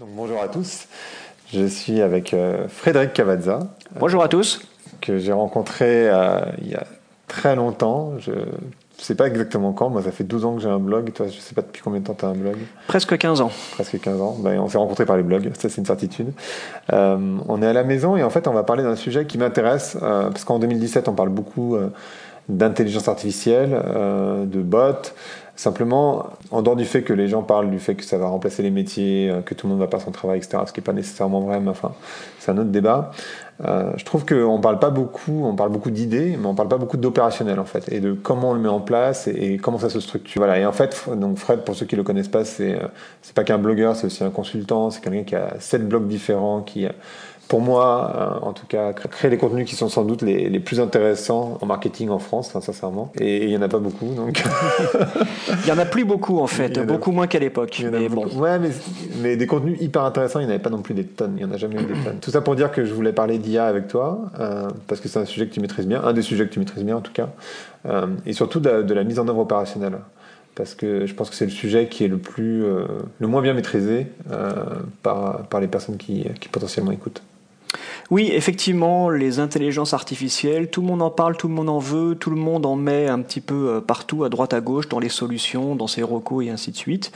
Donc, bonjour à tous, je suis avec euh, Frédéric Cavazza. Bonjour à tous. Que j'ai rencontré euh, il y a très longtemps. Je ne sais pas exactement quand. Moi, ça fait 12 ans que j'ai un blog. Toi, je ne sais pas depuis combien de temps tu as un blog. Presque 15 ans. Presque 15 ans. Ben, on s'est rencontrés par les blogs, ça c'est une certitude. Euh, on est à la maison et en fait, on va parler d'un sujet qui m'intéresse parce qu'en 2017, on parle beaucoup d'intelligence artificielle, de bots. Simplement, en dehors du fait que les gens parlent du fait que ça va remplacer les métiers, euh, que tout le monde va perdre son travail, etc., ce qui n'est pas nécessairement vrai, mais enfin, c'est un autre débat. Euh, je trouve qu'on ne parle pas beaucoup, on parle beaucoup d'idées, mais on ne parle pas beaucoup d'opérationnel en fait, et de comment on le met en place et, comment ça se structure. Voilà. Et en fait, donc Fred, pour ceux qui le connaissent pas, c'est euh, c'est pas qu'un blogueur, c'est aussi un consultant, c'est quelqu'un qui a sept blogs différents, qui pour moi, euh, en tout cas, créer des contenus qui sont sans doute les, les plus intéressants en marketing en France, sincèrement. Et il n'y en a pas beaucoup, donc. il n'y en a plus beaucoup, en fait, beaucoup moins qu'à l'époque. Mais bon. Ouais, mais, mais, des contenus hyper intéressants, il n'y en avait pas non plus des tonnes. Il n'y en a jamais eu des tonnes. Tout ça pour dire que je voulais parler d'IA avec toi, euh, parce que c'est un sujet que tu maîtrises bien, un des sujets que tu maîtrises bien en tout cas, euh, et surtout de, la mise en œuvre opérationnelle parce que je pense que c'est le sujet qui est le plus le moins bien maîtrisé par, par les personnes qui, qui potentiellement écoutent. Oui, effectivement, les intelligences artificielles, tout le monde en parle, tout le monde en veut, tout le monde en met un petit peu euh, partout, à droite, à gauche, dans les solutions, dans ses recos et ainsi de suite.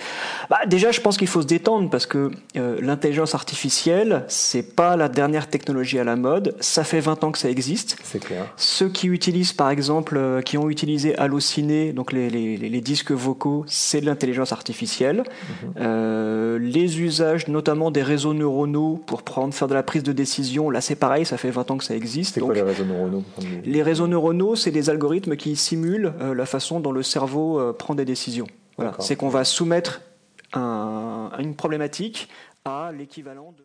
Bah, déjà, je pense qu'il faut se détendre parce que euh, l'intelligence artificielle, c'est pas la dernière technologie à la mode. Ça fait 20 ans que ça existe. C'est clair. Ceux qui utilisent, par exemple, euh, qui ont utilisé Allociné, donc les, les, les disques vocaux, c'est de l'intelligence artificielle. Mhm. euh, les usages, notamment des réseaux neuronaux pour prendre, faire de la prise de décision, là, c'est pareil, ça fait 20 ans que ça existe. C'est quoi les réseaux neuronaux Les réseaux neuronaux, c'est des algorithmes qui simulent euh, la façon dont le cerveau euh, prend des décisions. Voilà. C'est qu'on va soumettre un, une problématique à l'équivalent de...